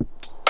you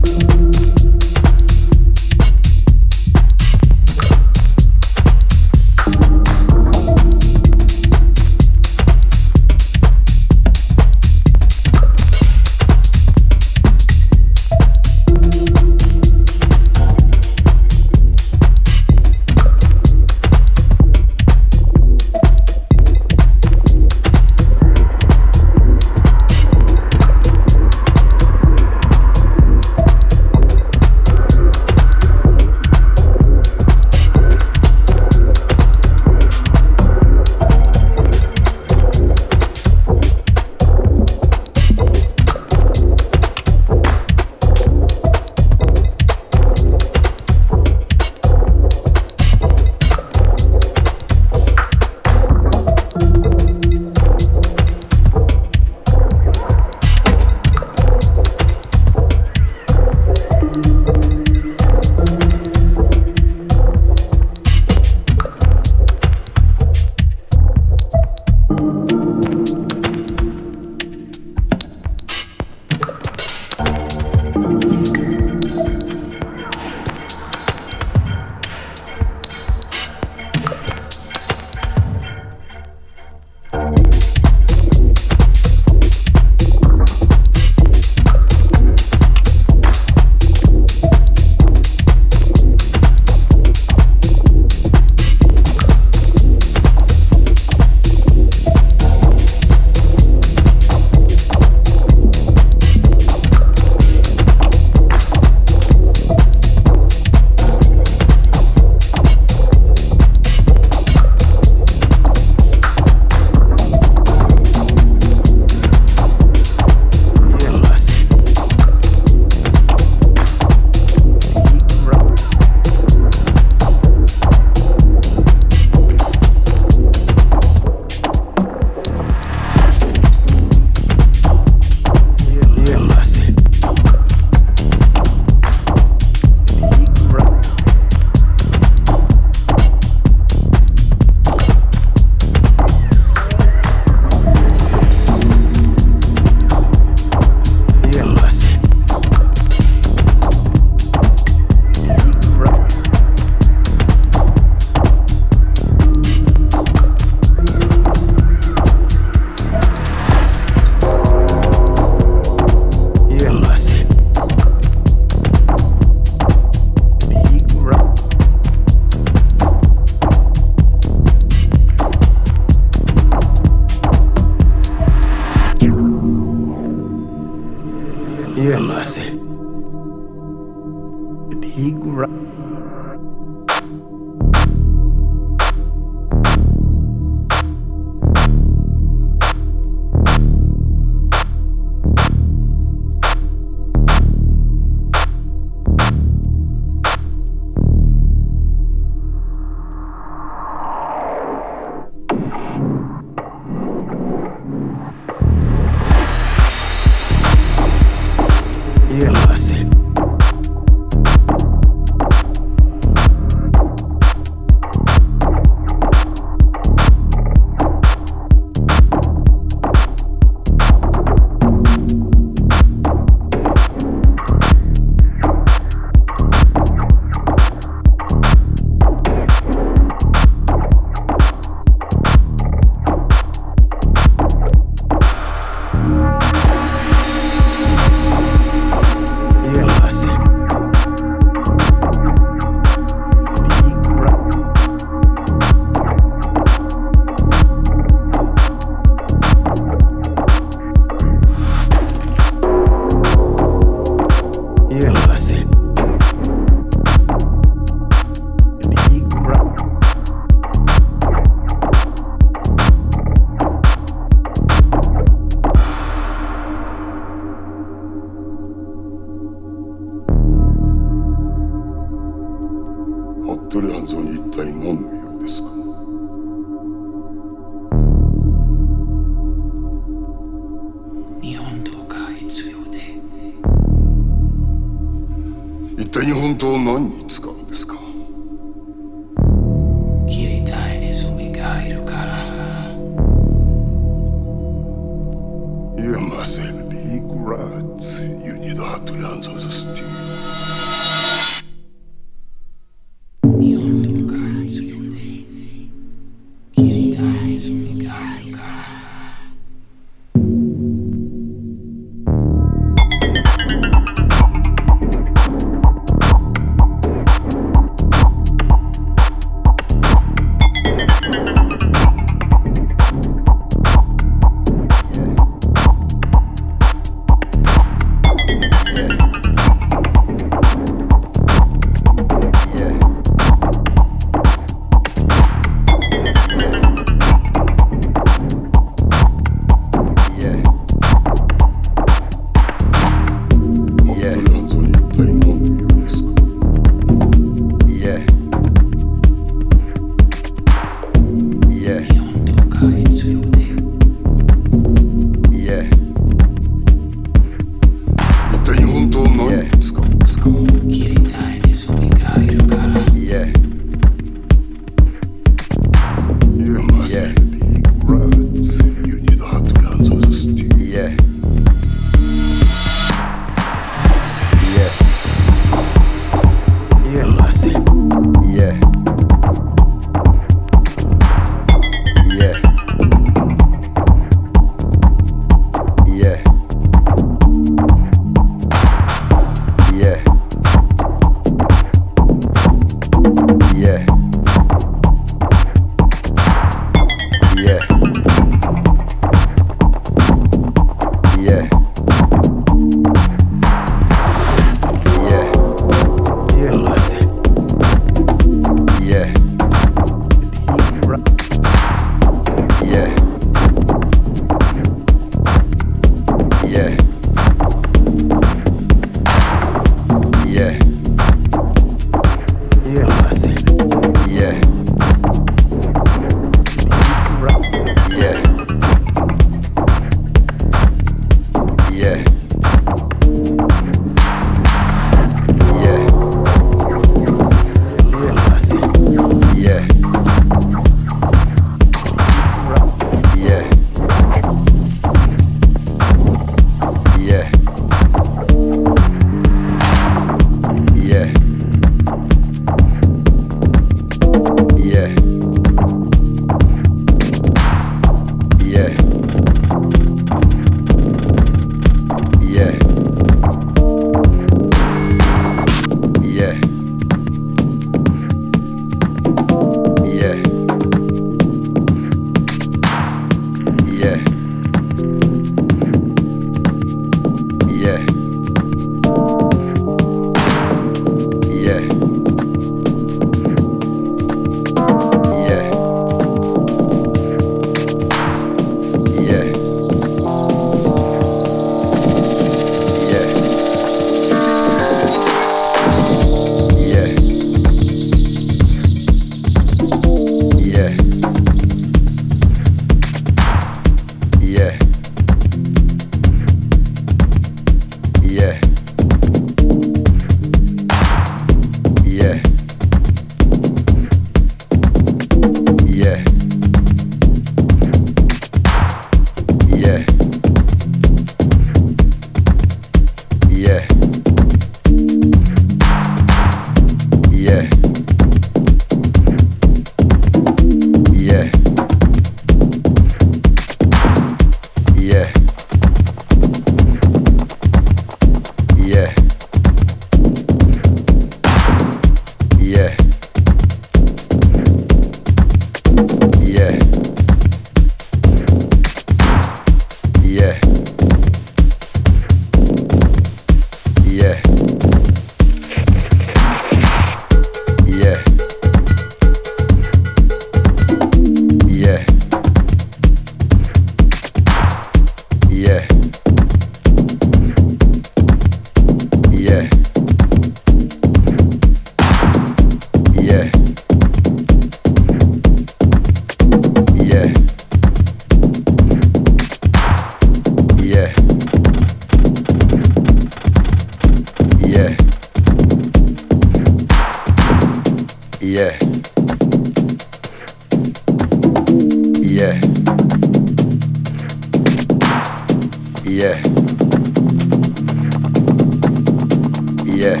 Yeah.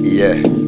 Yeah.